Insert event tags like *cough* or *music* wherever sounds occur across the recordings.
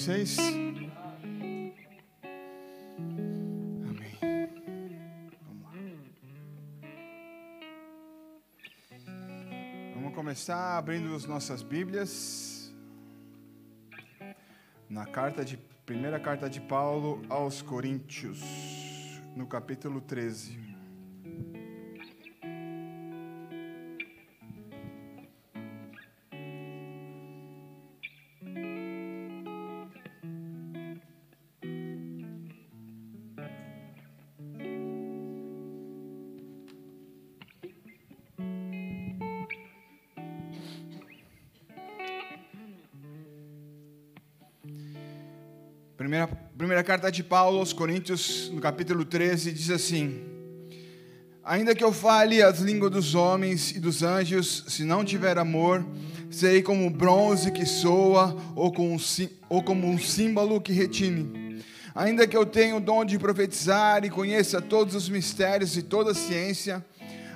vocês? Amém. Vamos lá. Vamos começar abrindo as nossas Bíblias na carta de primeira carta de Paulo aos Coríntios, no capítulo 13. Carta de Paulo aos Coríntios, no capítulo 13, diz assim: Ainda que eu fale as línguas dos homens e dos anjos, se não tiver amor, serei como bronze que soa ou, com um, ou como um símbolo que retine. Ainda que eu tenha o dom de profetizar e conheça todos os mistérios e toda a ciência,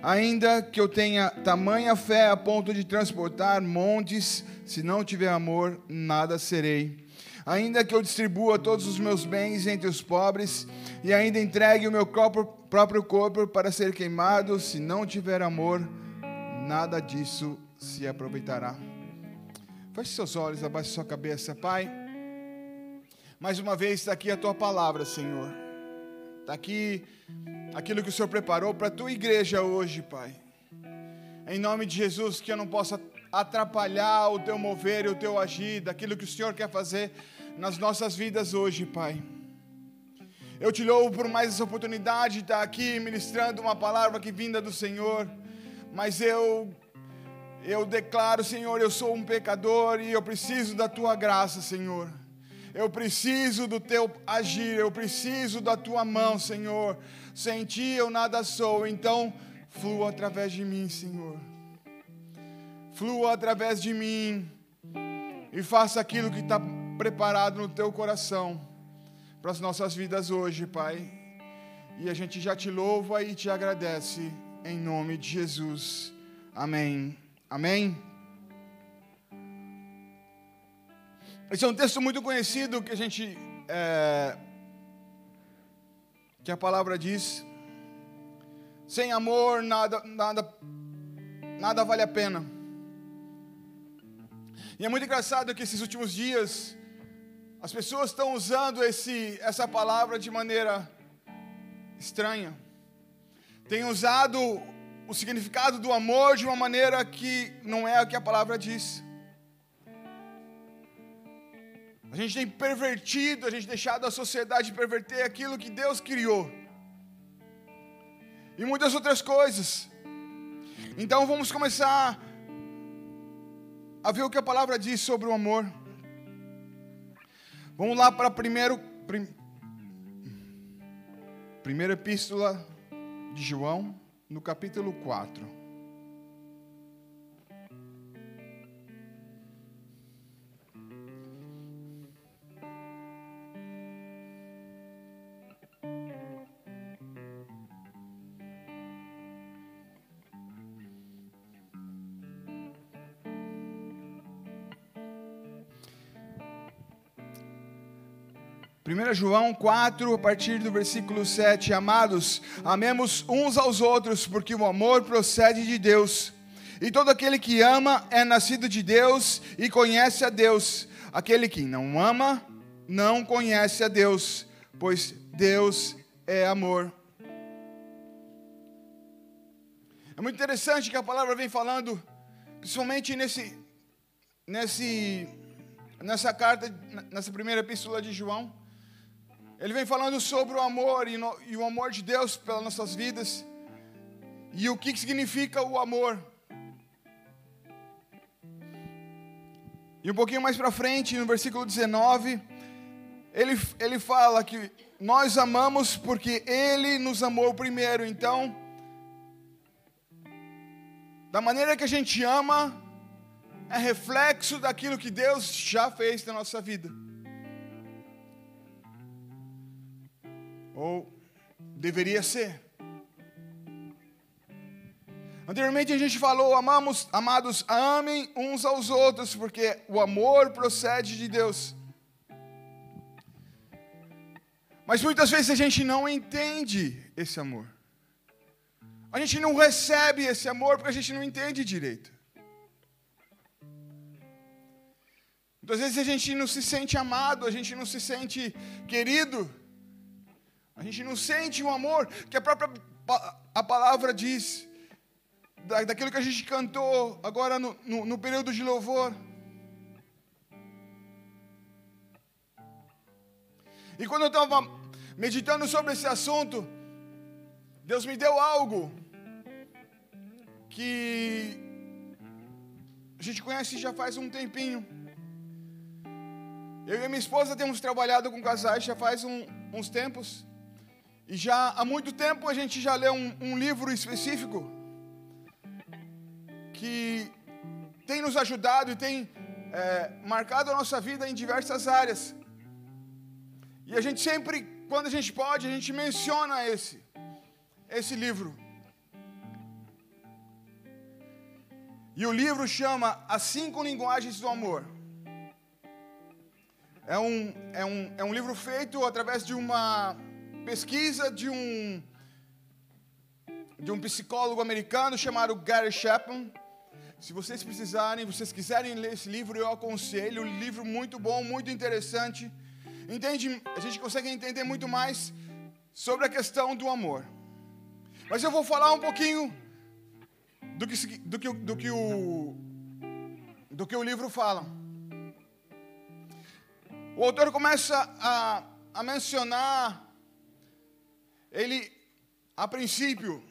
ainda que eu tenha tamanha fé a ponto de transportar montes, se não tiver amor, nada serei. Ainda que eu distribua todos os meus bens entre os pobres e ainda entregue o meu próprio corpo para ser queimado, se não tiver amor, nada disso se aproveitará. Feche seus olhos, abaixe sua cabeça, Pai. Mais uma vez está aqui a tua palavra, Senhor. Está aqui aquilo que o Senhor preparou para a tua igreja hoje, Pai. Em nome de Jesus, que eu não possa atrapalhar o teu mover e o teu agir, daquilo que o Senhor quer fazer nas nossas vidas hoje, Pai. Eu te louvo por mais essa oportunidade de estar aqui ministrando uma palavra que vinda do Senhor, mas eu eu declaro, Senhor, eu sou um pecador e eu preciso da tua graça, Senhor. Eu preciso do teu agir, eu preciso da tua mão, Senhor. Sem ti eu nada sou, então flua através de mim, Senhor. Flua através de mim e faça aquilo que está preparado no teu coração para as nossas vidas hoje, Pai. E a gente já te louva e te agradece em nome de Jesus. Amém. Amém. Esse é um texto muito conhecido que a gente é, que a palavra diz: sem amor nada nada nada vale a pena. E é muito engraçado que esses últimos dias as pessoas estão usando esse, essa palavra de maneira estranha. Tem usado o significado do amor de uma maneira que não é o que a palavra diz. A gente tem pervertido, a gente deixado a sociedade perverter aquilo que Deus criou. E muitas outras coisas. Então vamos começar a ver o que a palavra diz sobre o amor. Vamos lá para primeiro, prim, primeira epístola de João, no capítulo 4. João 4, a partir do versículo 7. Amados, amemos uns aos outros, porque o amor procede de Deus. E todo aquele que ama é nascido de Deus e conhece a Deus. Aquele que não ama, não conhece a Deus, pois Deus é amor. É muito interessante que a palavra vem falando, principalmente nesse, nesse, nessa carta, nessa primeira epístola de João ele vem falando sobre o amor e, no, e o amor de Deus pelas nossas vidas. E o que significa o amor. E um pouquinho mais para frente, no versículo 19, ele, ele fala que nós amamos porque Ele nos amou primeiro. Então, da maneira que a gente ama, é reflexo daquilo que Deus já fez na nossa vida. Ou deveria ser. Anteriormente a gente falou, amamos, amados, amem uns aos outros, porque o amor procede de Deus. Mas muitas vezes a gente não entende esse amor. A gente não recebe esse amor porque a gente não entende direito. Muitas vezes a gente não se sente amado, a gente não se sente querido. A gente não sente o amor que a própria a palavra diz, daquilo que a gente cantou agora no, no, no período de louvor. E quando eu estava meditando sobre esse assunto, Deus me deu algo que a gente conhece já faz um tempinho. Eu e minha esposa temos trabalhado com casais já faz um, uns tempos. E já há muito tempo a gente já leu um, um livro específico que tem nos ajudado e tem é, marcado a nossa vida em diversas áreas. E a gente sempre, quando a gente pode, a gente menciona esse, esse livro. E o livro chama As Cinco Linguagens do Amor. É um, é um, é um livro feito através de uma pesquisa de um, de um psicólogo americano chamado Gary Chapman. Se vocês precisarem, vocês quiserem ler esse livro, eu aconselho. Um livro muito bom, muito interessante. Entende? A gente consegue entender muito mais sobre a questão do amor. Mas eu vou falar um pouquinho do que, do que, do que, o, do que o livro fala. O autor começa a, a mencionar, ele, a princípio,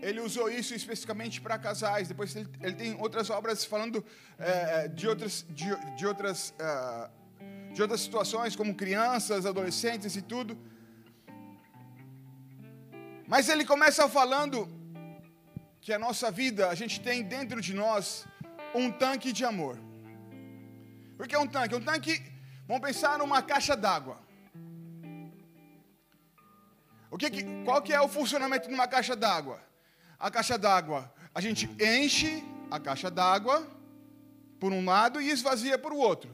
ele usou isso especificamente para casais. Depois ele, ele, tem outras obras falando é, de outras, de, de outras uh, de outras situações, como crianças, adolescentes e tudo. Mas ele começa falando que a nossa vida, a gente tem dentro de nós um tanque de amor. O que é um tanque? Um tanque, vamos pensar numa caixa d'água. O que, qual que é o funcionamento de uma caixa d'água? A caixa d'água, a gente enche a caixa d'água por um lado e esvazia por o outro.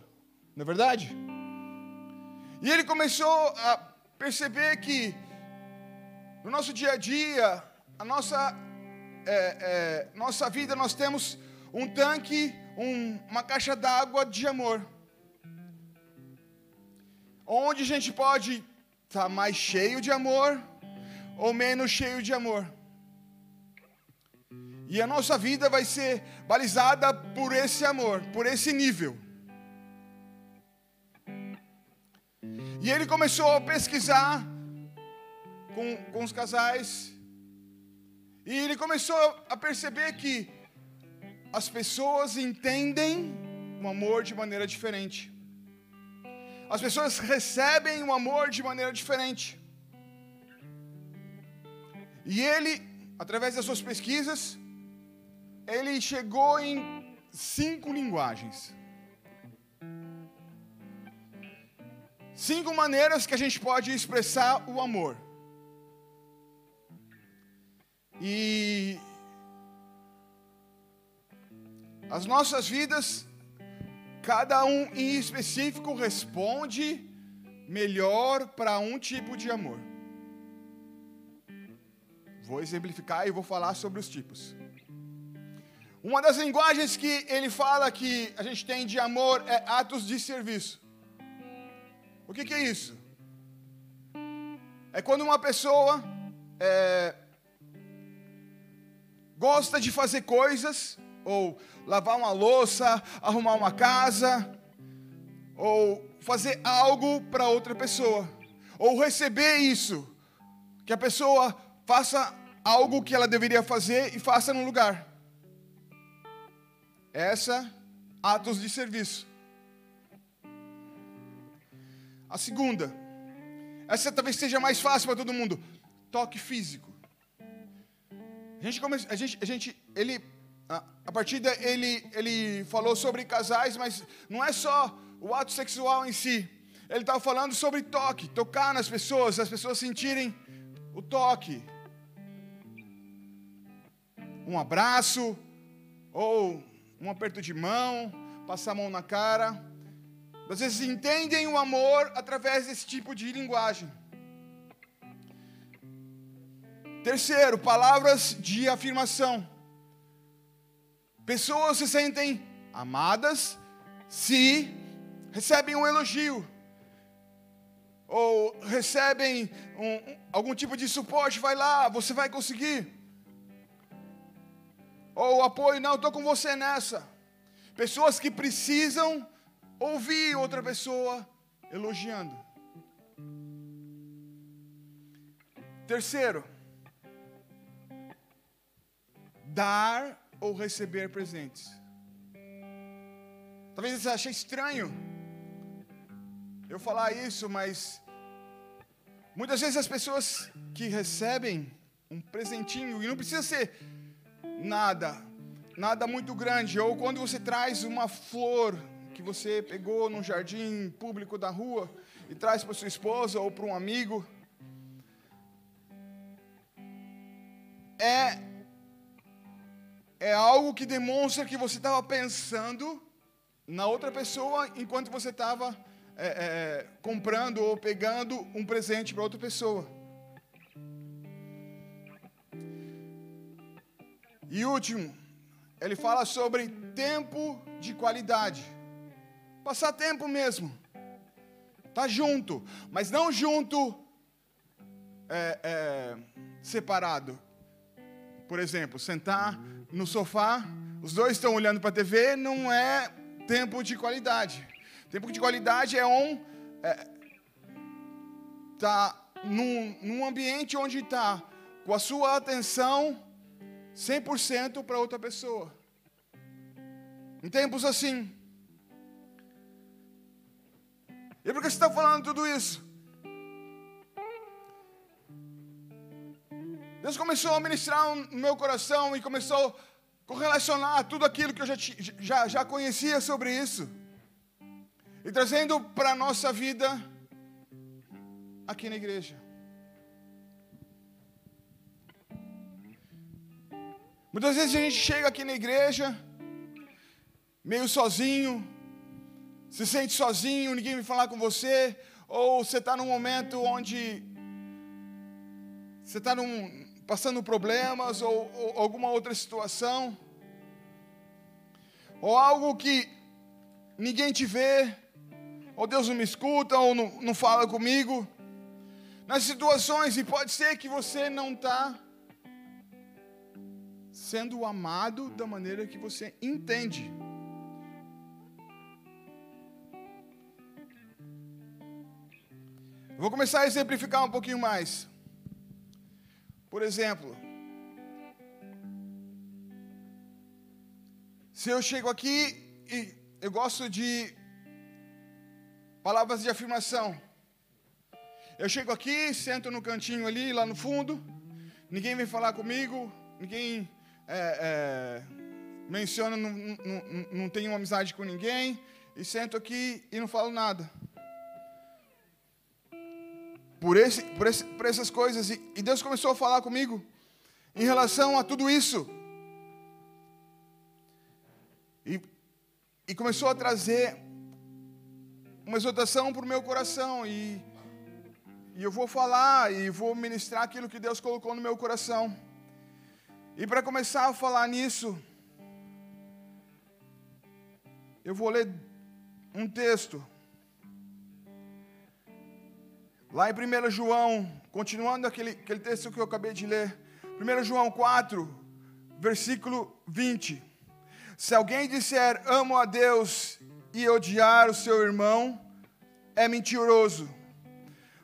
Não é verdade? E ele começou a perceber que no nosso dia a dia, a nossa, é, é, nossa vida, nós temos um tanque, um, uma caixa d'água de amor. Onde a gente pode estar tá mais cheio de amor ou menos cheio de amor. E a nossa vida vai ser balizada por esse amor, por esse nível. E ele começou a pesquisar com, com os casais. E ele começou a perceber que as pessoas entendem o amor de maneira diferente. As pessoas recebem o amor de maneira diferente. E ele, através das suas pesquisas, ele chegou em cinco linguagens. Cinco maneiras que a gente pode expressar o amor. E as nossas vidas, cada um em específico responde melhor para um tipo de amor. Vou exemplificar e vou falar sobre os tipos. Uma das linguagens que ele fala que a gente tem de amor é atos de serviço. O que, que é isso? É quando uma pessoa é, gosta de fazer coisas, ou lavar uma louça, arrumar uma casa, ou fazer algo para outra pessoa, ou receber isso, que a pessoa faça algo que ela deveria fazer e faça no lugar. Essa atos de serviço. A segunda, essa talvez seja mais fácil para todo mundo. Toque físico. A gente, come, a gente, a gente ele, a, a partida ele, ele falou sobre casais, mas não é só o ato sexual em si. Ele estava falando sobre toque, tocar nas pessoas, as pessoas sentirem o toque. um abraço, ou um aperto de mão, passar a mão na cara. Vocês entendem o amor através desse tipo de linguagem. Terceiro, palavras de afirmação. Pessoas se sentem amadas se recebem um elogio ou recebem um, algum tipo de suporte, vai lá, você vai conseguir. Ou apoio, não, estou com você nessa. Pessoas que precisam ouvir outra pessoa elogiando. Terceiro, dar ou receber presentes. Talvez você ache estranho eu falar isso, mas muitas vezes as pessoas que recebem um presentinho, e não precisa ser nada, nada muito grande, ou quando você traz uma flor que você pegou num jardim público da rua e traz para sua esposa ou para um amigo, é é algo que demonstra que você estava pensando na outra pessoa enquanto você estava é, é, comprando ou pegando um presente para outra pessoa. E último, ele fala sobre tempo de qualidade. Passar tempo mesmo. Tá junto, mas não junto é, é, separado. Por exemplo, sentar no sofá, os dois estão olhando para a TV, não é tempo de qualidade. Tempo de qualidade é um. É, tá num, num ambiente onde está com a sua atenção 100% para outra pessoa. Em tempos assim. E por que você está falando tudo isso? Deus começou a ministrar no meu coração e começou a correlacionar tudo aquilo que eu já, já, já conhecia sobre isso e trazendo para a nossa vida aqui na igreja. Muitas vezes a gente chega aqui na igreja meio sozinho, se sente sozinho, ninguém vem falar com você, ou você está num momento onde você está passando problemas ou, ou alguma outra situação, ou algo que ninguém te vê, ou Deus não me escuta, ou não, não fala comigo. Nas situações, e pode ser que você não está sendo amado da maneira que você entende. vou começar a exemplificar um pouquinho mais. Por exemplo, se eu chego aqui e eu gosto de Palavras de afirmação. Eu chego aqui, sento no cantinho ali, lá no fundo. Ninguém vem falar comigo. Ninguém é, é, menciona, não, não, não tenho amizade com ninguém. E sento aqui e não falo nada. Por, esse, por, esse, por essas coisas. E, e Deus começou a falar comigo em relação a tudo isso. E, e começou a trazer uma exortação para o meu coração e, e eu vou falar e vou ministrar aquilo que Deus colocou no meu coração. E para começar a falar nisso, eu vou ler um texto. Lá em 1 João, continuando aquele, aquele texto que eu acabei de ler, 1 João 4, versículo 20. Se alguém disser amo a Deus e odiar o seu irmão é mentiroso.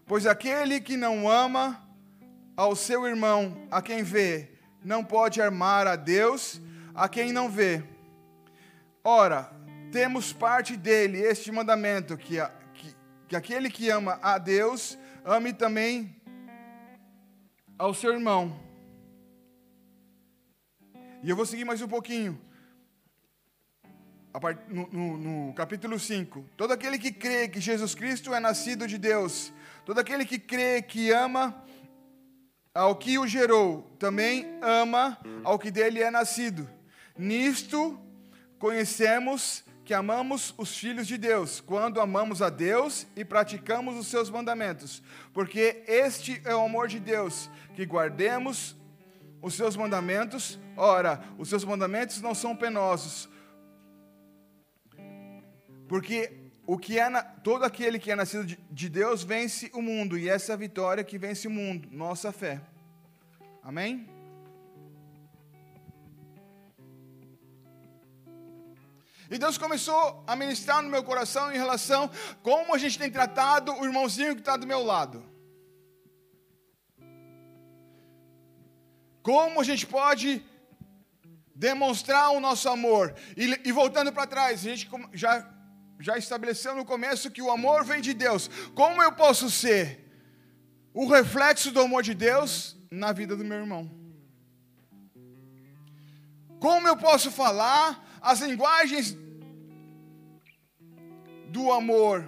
Pois aquele que não ama ao seu irmão, a quem vê, não pode amar a Deus, a quem não vê. Ora, temos parte dele este mandamento: que, que, que aquele que ama a Deus, ame também ao seu irmão. E eu vou seguir mais um pouquinho no, no, no, capítulo 5, todo aquele que crê que Jesus Cristo é nascido de Deus, todo aquele que crê que ama ao que o gerou, também ama ao que dele é nascido. Nisto conhecemos que amamos os filhos de Deus, quando amamos a Deus e praticamos os seus mandamentos. Porque este é o amor de Deus, que guardemos os seus mandamentos. Ora, os seus mandamentos não são penosos. Porque o que é na, todo aquele que é nascido de, de Deus vence o mundo, e essa é a vitória que vence o mundo, nossa fé. Amém? E Deus começou a ministrar no meu coração em relação como a gente tem tratado o irmãozinho que está do meu lado. Como a gente pode demonstrar o nosso amor. E, e voltando para trás, a gente já já estabeleceu no começo que o amor vem de Deus. Como eu posso ser o reflexo do amor de Deus na vida do meu irmão? Como eu posso falar as linguagens do amor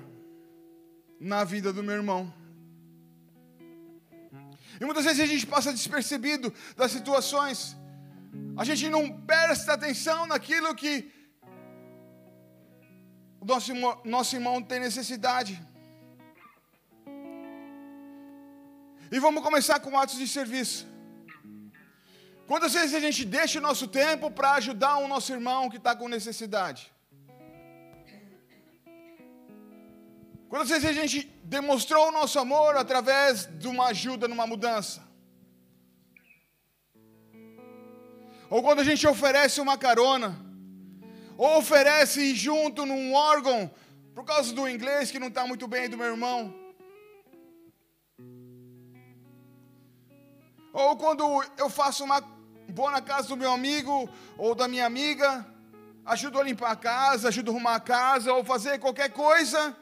na vida do meu irmão? E muitas vezes a gente passa despercebido das situações. A gente não presta atenção naquilo que o nosso nosso irmão tem necessidade. E vamos começar com atos de serviço. Quantas vezes a gente deixa o nosso tempo para ajudar o nosso irmão que está com necessidade? Quantas vezes a gente demonstrou o nosso amor através de uma ajuda numa mudança? Ou quando a gente oferece uma carona? ou oferece ir junto num órgão, por causa do inglês que não está muito bem do meu irmão. Ou quando eu faço uma. Vou na casa do meu amigo ou da minha amiga, ajudo a limpar a casa, ajudo a arrumar a casa, ou fazer qualquer coisa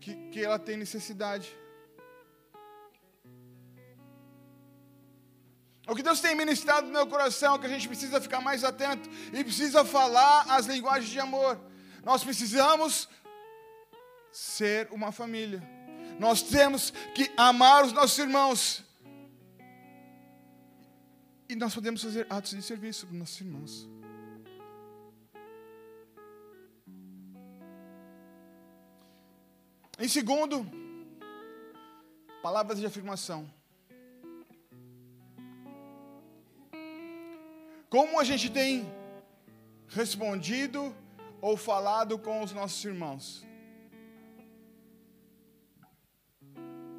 que, que ela tem necessidade. O que Deus tem ministrado no meu coração é que a gente precisa ficar mais atento e precisa falar as linguagens de amor. Nós precisamos ser uma família. Nós temos que amar os nossos irmãos. E nós podemos fazer atos de serviço para os nossos irmãos. Em segundo, palavras de afirmação. Como a gente tem respondido ou falado com os nossos irmãos?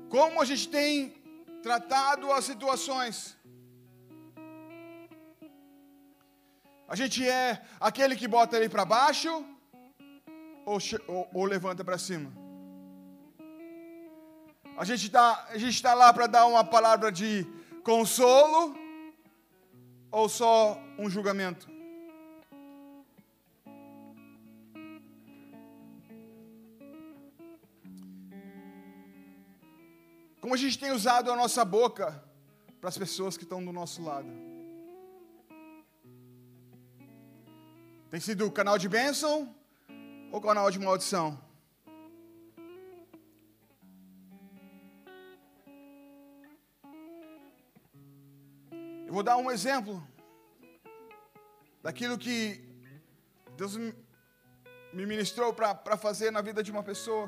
Como a gente tem tratado as situações? A gente é aquele que bota ele para baixo ou, ou, ou levanta para cima? A gente está tá lá para dar uma palavra de consolo ou só um julgamento? Como a gente tem usado a nossa boca para as pessoas que estão do nosso lado? Tem sido canal de bênção ou canal de maldição? vou dar um exemplo daquilo que Deus me ministrou para fazer na vida de uma pessoa.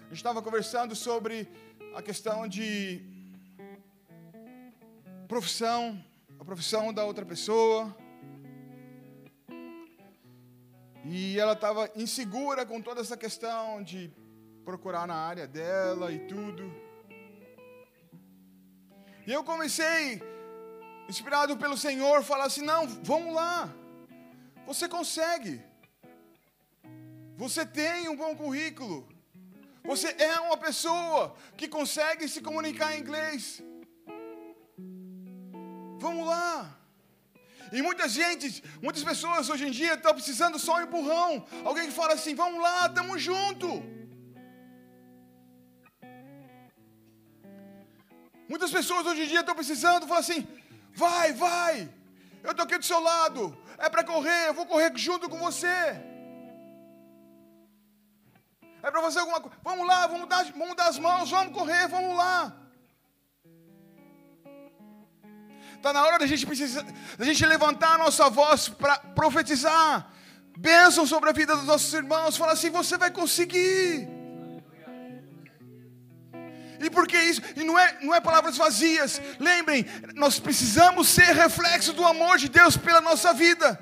A gente estava conversando sobre a questão de profissão, a profissão da outra pessoa. E ela estava insegura com toda essa questão de procurar na área dela e tudo. E eu comecei inspirado pelo Senhor, falar assim: não, vamos lá, você consegue, você tem um bom currículo, você é uma pessoa que consegue se comunicar em inglês. Vamos lá. E muita gente, muitas pessoas hoje em dia estão precisando só um empurrão. Alguém que fala assim: vamos lá, estamos juntos. Muitas pessoas hoje em dia estão precisando, falar assim: Vai, vai. Eu estou aqui do seu lado. É para correr, eu vou correr junto com você. É para fazer alguma coisa. Vamos lá, vamos dar, vamos dar as mãos, vamos correr, vamos lá. Está na hora da gente, precisa, da gente levantar a nossa voz para profetizar bênção sobre a vida dos nossos irmãos. Falar assim: você vai conseguir. E por que isso? E não é, não é palavras vazias. Lembrem, nós precisamos ser reflexo do amor de Deus pela nossa vida.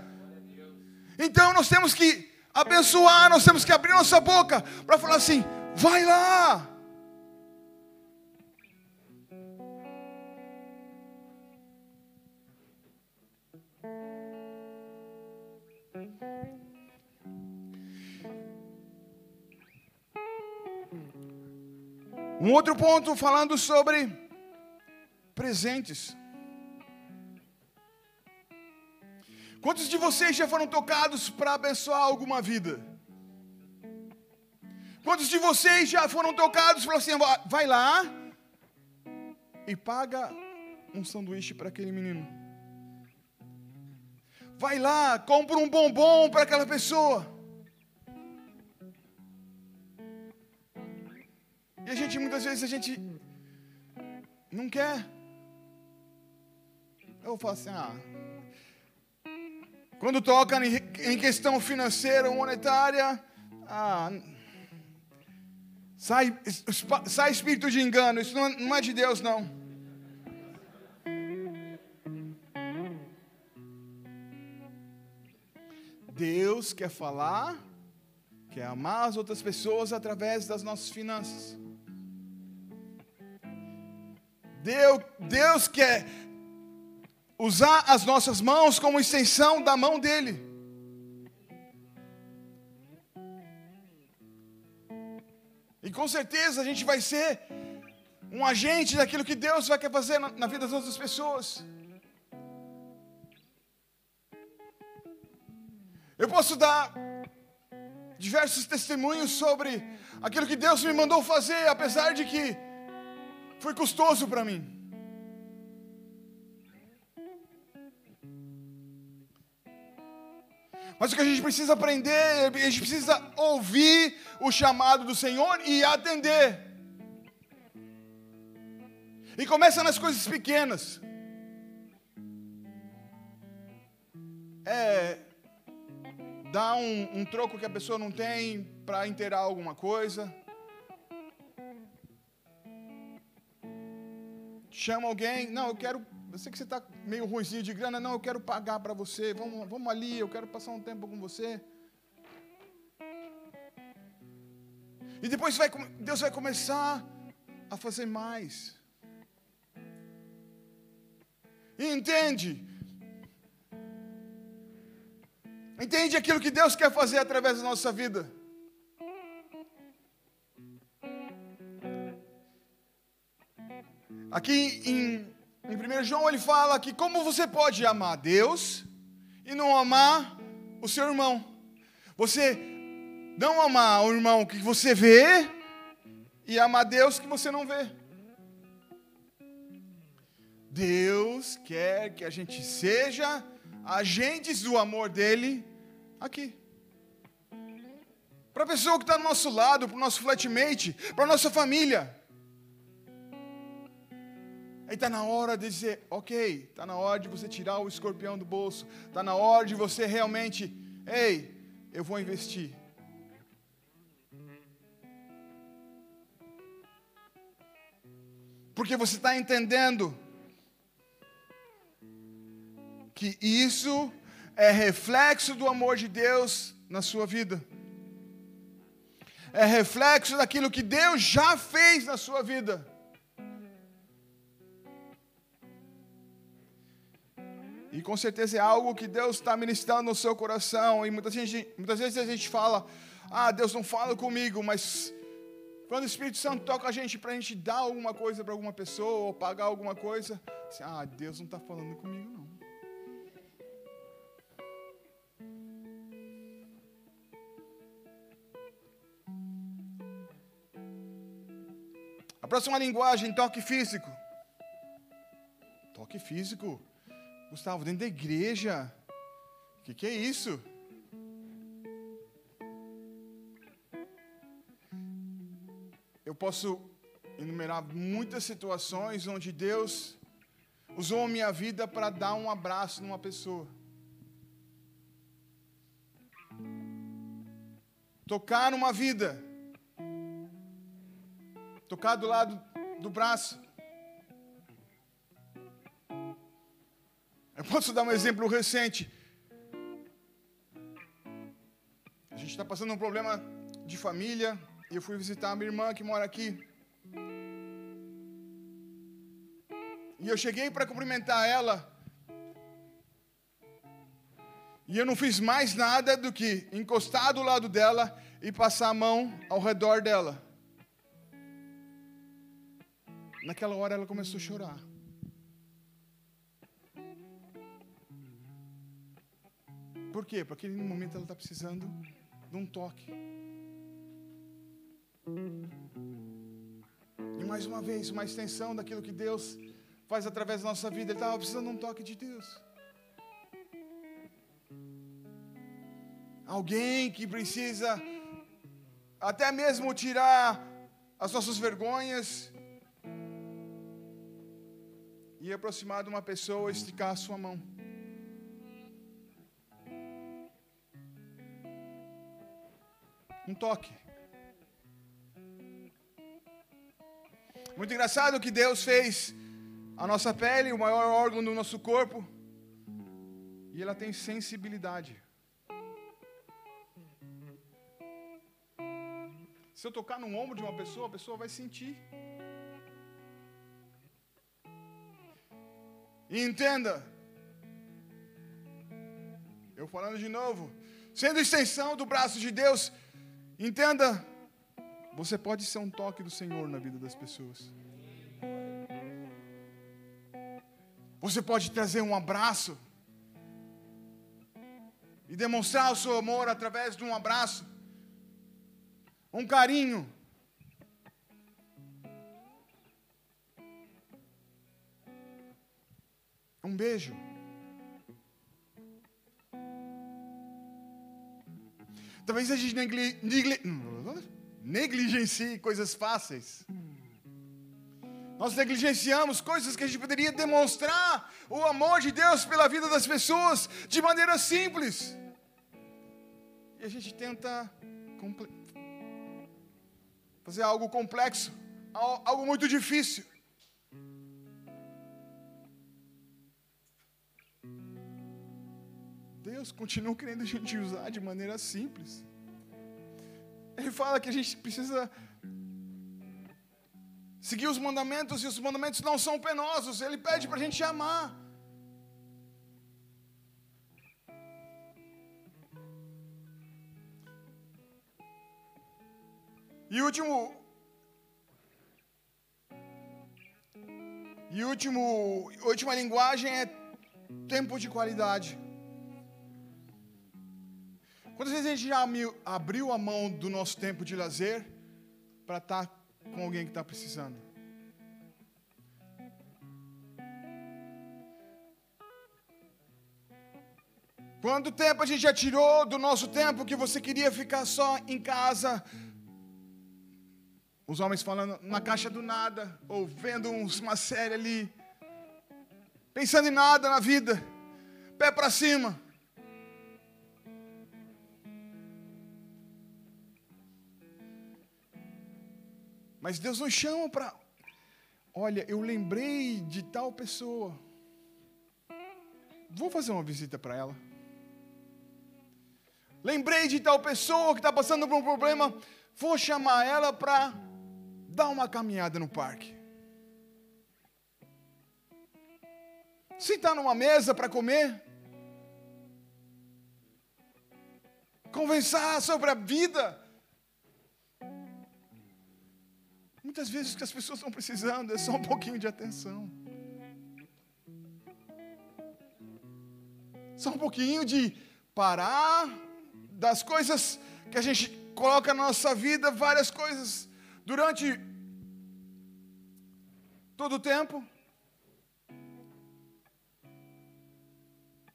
Então nós temos que abençoar, nós temos que abrir nossa boca para falar assim: vai lá. Um outro ponto falando sobre presentes. Quantos de vocês já foram tocados para abençoar alguma vida? Quantos de vocês já foram tocados e falaram assim: vai lá e paga um sanduíche para aquele menino? Vai lá, compra um bombom para aquela pessoa. E a gente, muitas vezes, a gente não quer. Eu falo assim, ah. Quando toca em questão financeira ou monetária, ah, sai, sai espírito de engano. Isso não, não é de Deus, não. Deus quer falar, quer amar as outras pessoas através das nossas finanças. Deus, Deus quer usar as nossas mãos como extensão da mão dele. E com certeza a gente vai ser um agente daquilo que Deus vai querer fazer na, na vida das outras pessoas. Eu posso dar diversos testemunhos sobre aquilo que Deus me mandou fazer, apesar de que foi custoso para mim. Mas o que a gente precisa aprender, a gente precisa ouvir o chamado do Senhor e atender. E começa nas coisas pequenas. É dar um, um troco que a pessoa não tem para inteirar alguma coisa. chama alguém, não, eu quero, eu sei que você está meio ruimzinho de grana, não, eu quero pagar para você, vamos, vamos ali, eu quero passar um tempo com você. E depois vai, Deus vai começar a fazer mais. E entende? Entende aquilo que Deus quer fazer através da nossa vida? Aqui em, em 1 João ele fala que como você pode amar Deus e não amar o seu irmão. Você não amar o irmão que você vê e amar Deus que você não vê. Deus quer que a gente seja agentes do amor dele aqui. Para a pessoa que está do nosso lado, para o nosso flatmate, para a nossa família. Aí está na hora de dizer, ok, está na hora de você tirar o escorpião do bolso, está na hora de você realmente, ei, eu vou investir. Porque você está entendendo que isso é reflexo do amor de Deus na sua vida. É reflexo daquilo que Deus já fez na sua vida. E com certeza é algo que Deus está ministrando no seu coração. E muitas, gente, muitas vezes a gente fala, ah, Deus não fala comigo, mas quando o Espírito Santo toca a gente para a gente dar alguma coisa para alguma pessoa, ou pagar alguma coisa, assim, ah, Deus não está falando comigo não. A próxima linguagem, toque físico. Toque físico. Gustavo, dentro da igreja. O que, que é isso? Eu posso enumerar muitas situações onde Deus usou a minha vida para dar um abraço numa pessoa. Tocar numa vida. Tocar do lado do braço. Eu posso dar um exemplo recente. A gente está passando um problema de família. E eu fui visitar a minha irmã que mora aqui. E eu cheguei para cumprimentar ela. E eu não fiz mais nada do que encostar do lado dela e passar a mão ao redor dela. Naquela hora ela começou a chorar. Por quê? Porque no momento ela está precisando de um toque. E mais uma vez, uma extensão daquilo que Deus faz através da nossa vida. Ele estava precisando de um toque de Deus. Alguém que precisa até mesmo tirar as nossas vergonhas e aproximar de uma pessoa, esticar a sua mão. Um toque. Muito engraçado que Deus fez a nossa pele, o maior órgão do nosso corpo, e ela tem sensibilidade. Se eu tocar no ombro de uma pessoa, a pessoa vai sentir. E entenda, eu falando de novo, sendo extensão do braço de Deus, entenda, você pode ser um toque do Senhor na vida das pessoas. Você pode trazer um abraço e demonstrar o seu amor através de um abraço, um carinho. Um beijo. Talvez a gente negli, negli, negligencie coisas fáceis. Nós negligenciamos coisas que a gente poderia demonstrar o amor de Deus pela vida das pessoas de maneira simples. E a gente tenta fazer algo complexo, algo muito difícil. Deus continua querendo a gente usar de maneira simples. Ele fala que a gente precisa seguir os mandamentos e os mandamentos não são penosos. Ele pede para a gente amar. E último. E último, última linguagem é tempo de qualidade. Quantas vezes a gente já abriu a mão do nosso tempo de lazer para estar tá com alguém que está precisando? Quanto tempo a gente já tirou do nosso tempo que você queria ficar só em casa? Os homens falando na caixa do nada, ou vendo uma série ali, pensando em nada na vida, pé para cima. Mas Deus nos chama para. Olha, eu lembrei de tal pessoa. Vou fazer uma visita para ela. Lembrei de tal pessoa que está passando por um problema. Vou chamar ela para dar uma caminhada no parque. Sentar numa mesa para comer. Conversar sobre a vida. Muitas vezes o que as pessoas estão precisando é só um pouquinho de atenção. Só um pouquinho de parar das coisas que a gente coloca na nossa vida, várias coisas, durante todo o tempo.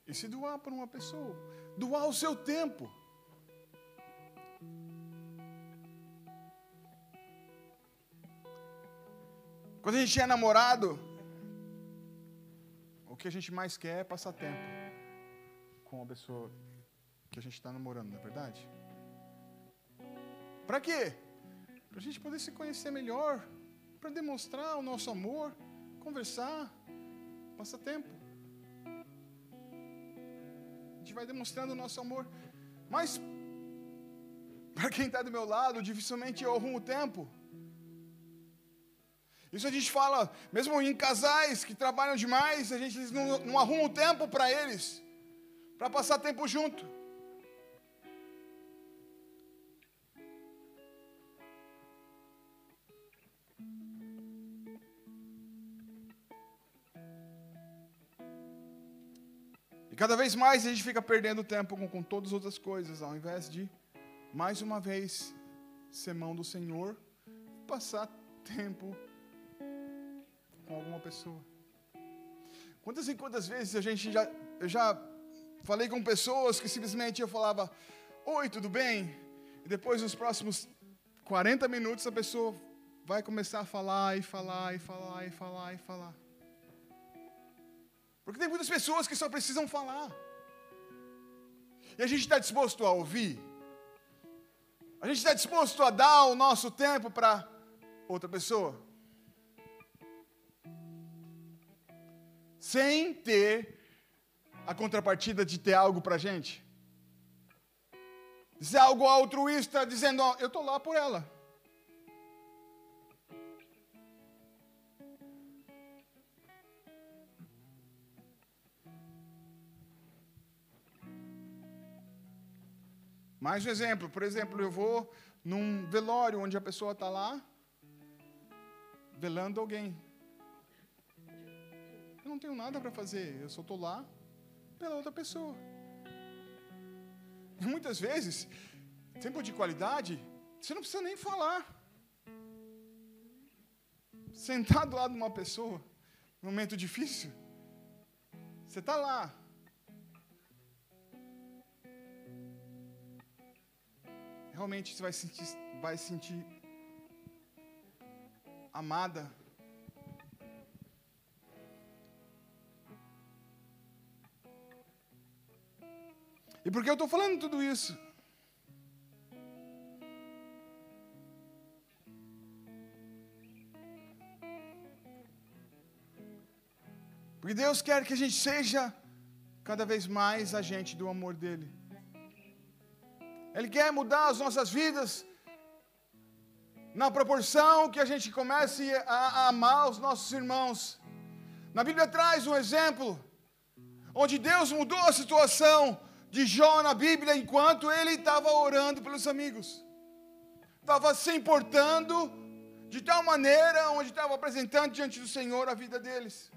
E se doar para uma pessoa, doar o seu tempo. Quando a gente é namorado, que a gente mais quer é passar tempo com a pessoa que a gente está namorando, não é verdade? Para quê? Para a gente poder se conhecer melhor, para demonstrar o nosso amor, conversar, passar tempo. A gente vai demonstrando o nosso amor. Mas, para quem está do meu lado, dificilmente eu arrumo tempo. Isso a gente fala, mesmo em casais que trabalham demais, a gente não, não arruma o tempo para eles, para passar tempo junto. E cada vez mais a gente fica perdendo tempo com, com todas as outras coisas, ao invés de, mais uma vez, ser mão do Senhor, passar tempo com alguma pessoa. Quantas e quantas vezes a gente já, eu já falei com pessoas que simplesmente eu falava, oi, tudo bem? E depois, nos próximos 40 minutos, a pessoa vai começar a falar e falar e falar e falar e falar. Porque tem muitas pessoas que só precisam falar. E a gente está disposto a ouvir. A gente está disposto a dar o nosso tempo para outra pessoa. Sem ter a contrapartida de ter algo para a gente. Ser algo altruísta, dizendo, eu estou lá por ela. Mais um exemplo, por exemplo, eu vou num velório onde a pessoa está lá velando alguém eu não tenho nada para fazer, eu só estou lá pela outra pessoa. E muitas vezes, tempo de qualidade, você não precisa nem falar. Sentar do lado de uma pessoa, num momento difícil, você está lá. Realmente você vai sentir, vai sentir amada E por que eu estou falando tudo isso? Porque Deus quer que a gente seja cada vez mais agente do amor dEle. Ele quer mudar as nossas vidas na proporção que a gente comece a, amar os nossos irmãos. Na Bíblia traz um exemplo onde Deus mudou a situação de Jó na Bíblia enquanto ele estava orando pelos amigos. Estava se importando de tal maneira onde estava apresentando diante do Senhor a vida deles.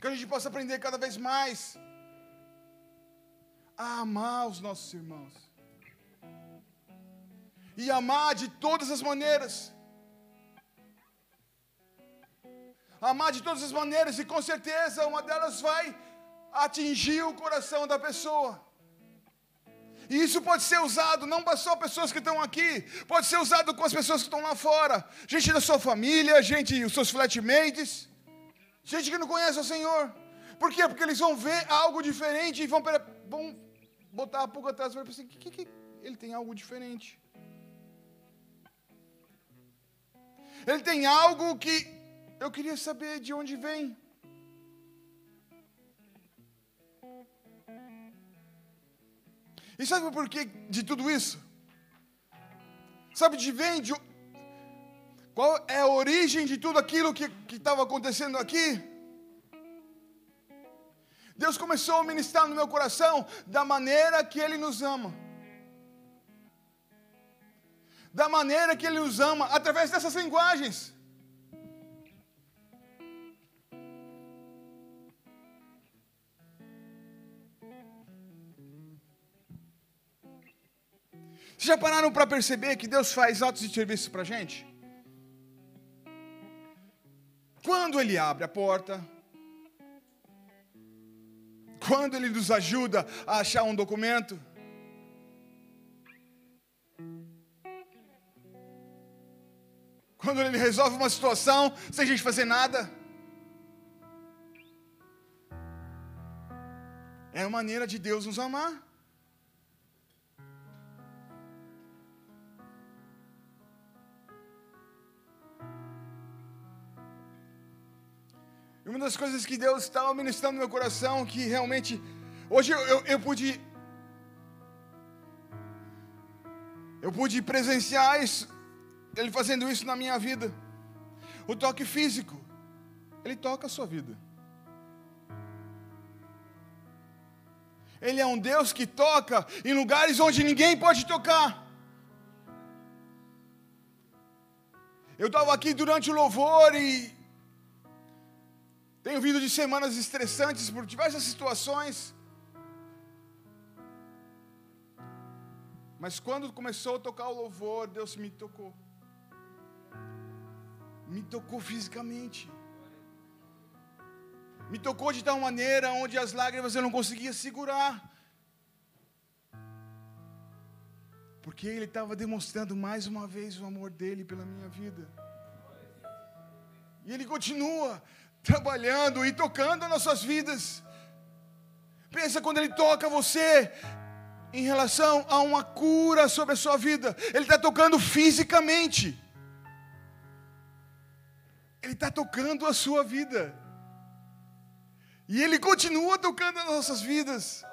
Que a gente possa aprender cada vez mais a amar os nossos irmãos. E amar de todas as maneiras. Amar de todas as maneiras, e com certeza uma delas vai atingir o coração da pessoa. E isso pode ser usado não só pessoas que estão aqui, pode ser usado com as pessoas que estão lá fora, gente da sua família, gente, os seus flatmates, gente que não conhece o Senhor. Por quê? Porque eles vão ver algo diferente e vão, vão botar a pulga atrás e falar assim: que, que, que, ele tem algo diferente. Ele tem algo que eu queria saber de onde vem. E sabe por que de tudo isso? Sabe de vem de qual é a origem de tudo aquilo que estava acontecendo aqui? Deus começou a ministrar no meu coração da maneira que Ele nos ama. Da maneira que Ele nos ama, através dessas linguagens. Já pararam para perceber que Deus faz atos de serviço para a gente? Quando Ele abre a porta, quando Ele nos ajuda a achar um documento, quando Ele resolve uma situação sem a gente fazer nada. É a maneira de Deus nos amar. Uma das coisas que Deus estava ministrando no meu coração, que realmente, hoje eu, eu, eu pude, eu pude presenciar isso, Ele fazendo isso na minha vida. O toque físico, Ele toca a sua vida. Ele é um Deus que toca em lugares onde ninguém pode tocar. Eu estava aqui durante o louvor e tenho vindo de semanas estressantes por diversas situações. Mas quando começou a tocar o louvor, Deus me tocou. Me tocou fisicamente. Me tocou de tal maneira onde as lágrimas eu não conseguia segurar. Porque Ele estava demonstrando mais uma vez o amor dele pela minha vida. E Ele continua trabalhando e tocando nas suas vidas. Pensa quando Ele toca você em relação a uma cura sobre a sua vida. Ele está tocando fisicamente. Ele está tocando a sua vida. E Ele continua tocando nas nossas vidas.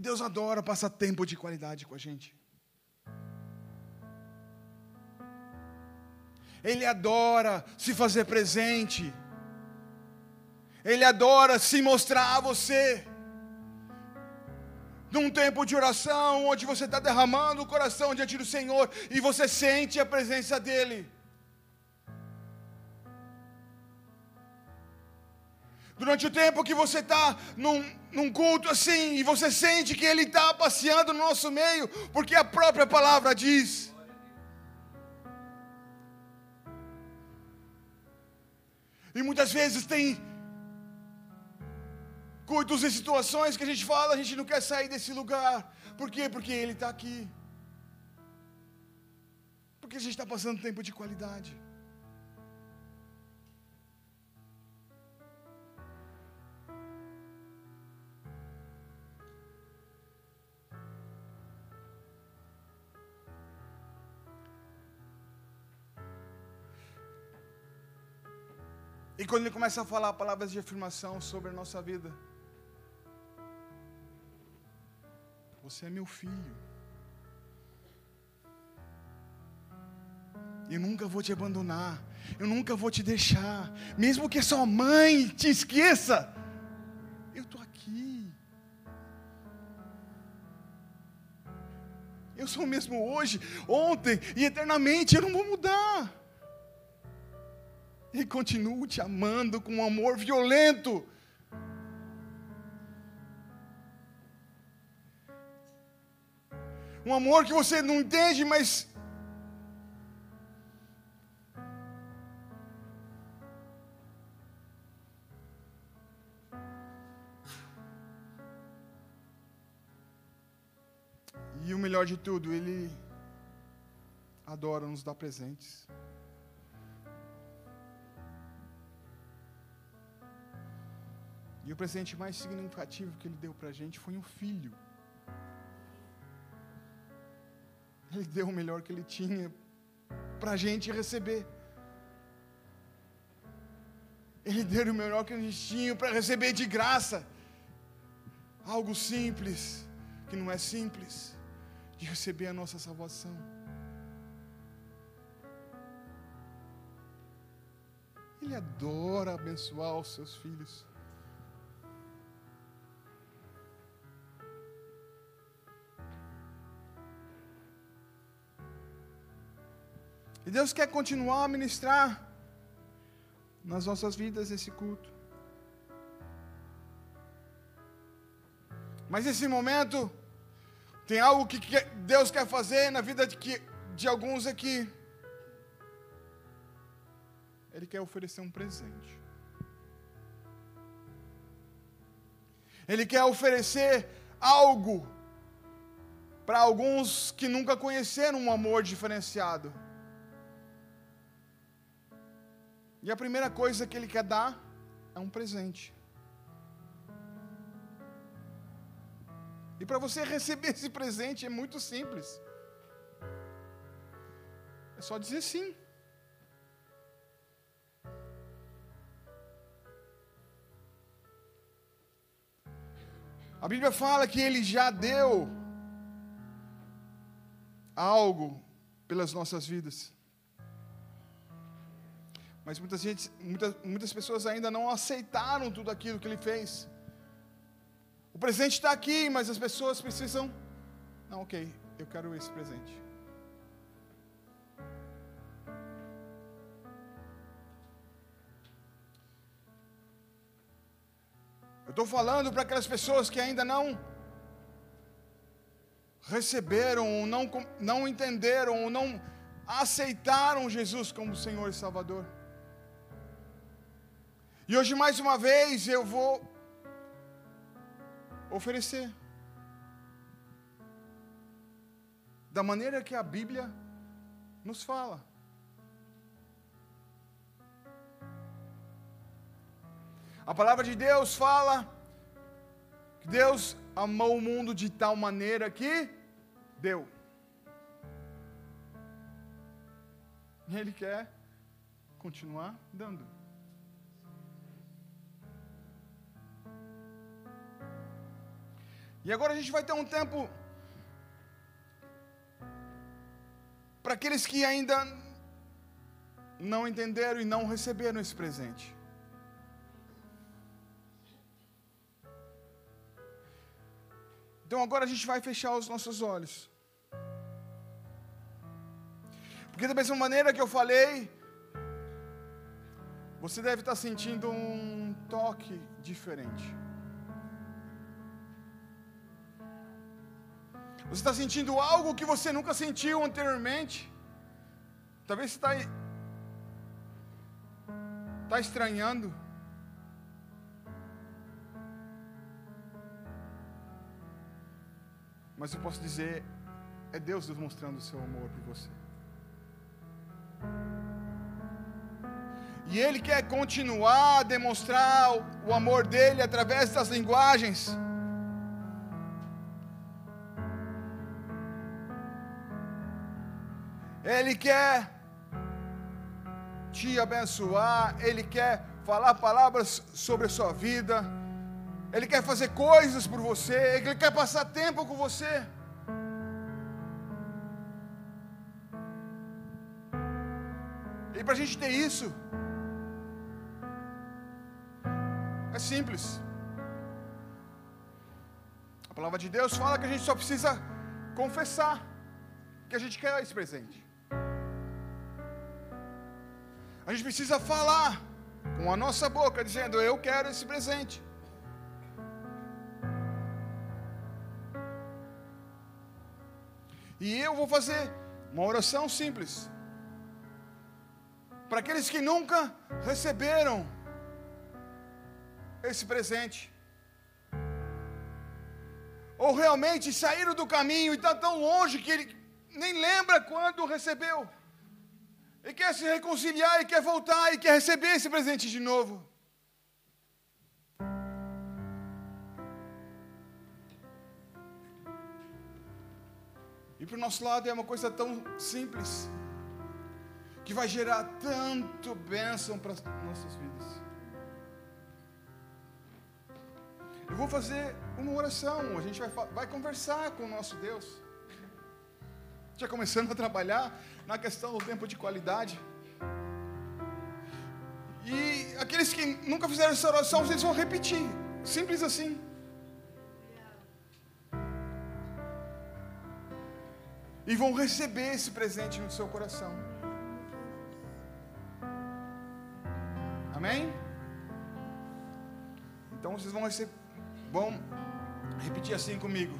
E Deus adora passar tempo de qualidade com a gente. Ele adora se fazer presente. Ele adora se mostrar a você. Num tempo de oração, onde você está derramando o coração diante do Senhor e você sente a presença dEle. Durante o tempo que você está num, num culto assim, e você sente que Ele está passeando no nosso meio, porque a própria palavra diz. E muitas vezes tem cultos e situações que a gente fala, a gente não quer sair desse lugar. Por quê? Porque Ele está aqui. Porque a gente está passando tempo de qualidade. E quando ele começa a falar palavras de afirmação sobre a nossa vida, você é meu filho. Eu nunca vou te abandonar. Eu nunca vou te deixar. Mesmo que sua mãe te esqueça, eu estou aqui. Eu sou o mesmo hoje, ontem e eternamente. Eu não vou mudar e continuo te amando com um amor violento. Um amor que você não entende, mas. E o melhor de tudo, Ele adora nos dar presentes. E o presente mais significativo que ele deu para a gente foi um filho. Ele deu o melhor que ele tinha para a gente receber. Ele deu o melhor que a gente tinha para receber de graça. Algo simples, que não é simples, de receber a nossa salvação. Ele adora abençoar os seus filhos. E Deus quer continuar a ministrar nas nossas vidas esse culto. Mas nesse momento, tem algo que Deus quer fazer na vida de, que, de alguns aqui. Ele quer oferecer um presente. Ele quer oferecer algo para alguns que nunca conheceram um amor diferenciado. E a primeira coisa que ele quer dar é um presente. E para você *laughs* receber esse presente é muito simples. É só dizer sim. A Bíblia fala que ele já deu algo pelas nossas vidas. Mas muita gente, muitas, muitas pessoas ainda não aceitaram tudo aquilo que ele fez. O presente está aqui, mas as pessoas precisam. Não, ok, eu quero esse presente. Eu estou falando para aquelas pessoas que ainda não receberam, ou não, não entenderam, ou não aceitaram Jesus como Senhor e Salvador. E hoje, mais uma vez, eu vou oferecer. Da maneira que a Bíblia nos fala. A palavra de Deus fala que Deus amou o mundo de tal maneira que deu. E Ele quer continuar dando. E agora a gente vai ter um tempo para aqueles que ainda não entenderam e não receberam esse presente. Então agora a gente vai fechar os nossos olhos. Porque da mesma maneira que eu falei, você deve estar sentindo um toque diferente. Você está sentindo algo que você nunca sentiu anteriormente. Talvez você está, está estranhando. Mas eu posso dizer, é Deus demonstrando o seu amor por você. E Ele quer continuar a demonstrar o amor dele através das linguagens. Ele quer te abençoar, Ele quer falar palavras sobre a sua vida, Ele quer fazer coisas por você, Ele quer passar tempo com você. E para a gente ter isso, é simples. A palavra de Deus fala que a gente só precisa confessar que a gente quer esse presente. A gente precisa falar com a nossa boca, dizendo: Eu quero esse presente. E eu vou fazer uma oração simples. Para aqueles que nunca receberam esse presente. Ou realmente saíram do caminho e está tão longe que ele nem lembra quando recebeu. E quer se reconciliar, e quer voltar, e quer receber esse presente de novo. E para o nosso lado é uma coisa tão simples, que vai gerar tanto bênção para as nossas vidas. Eu vou fazer uma oração, a gente vai, vai conversar com o nosso Deus. Já começando a trabalhar na questão do tempo de qualidade. E aqueles que nunca fizeram essa oração, vocês vão repetir. Simples assim. E vão receber esse presente no seu coração. Amém? Então vocês vão receber, vão repetir assim comigo.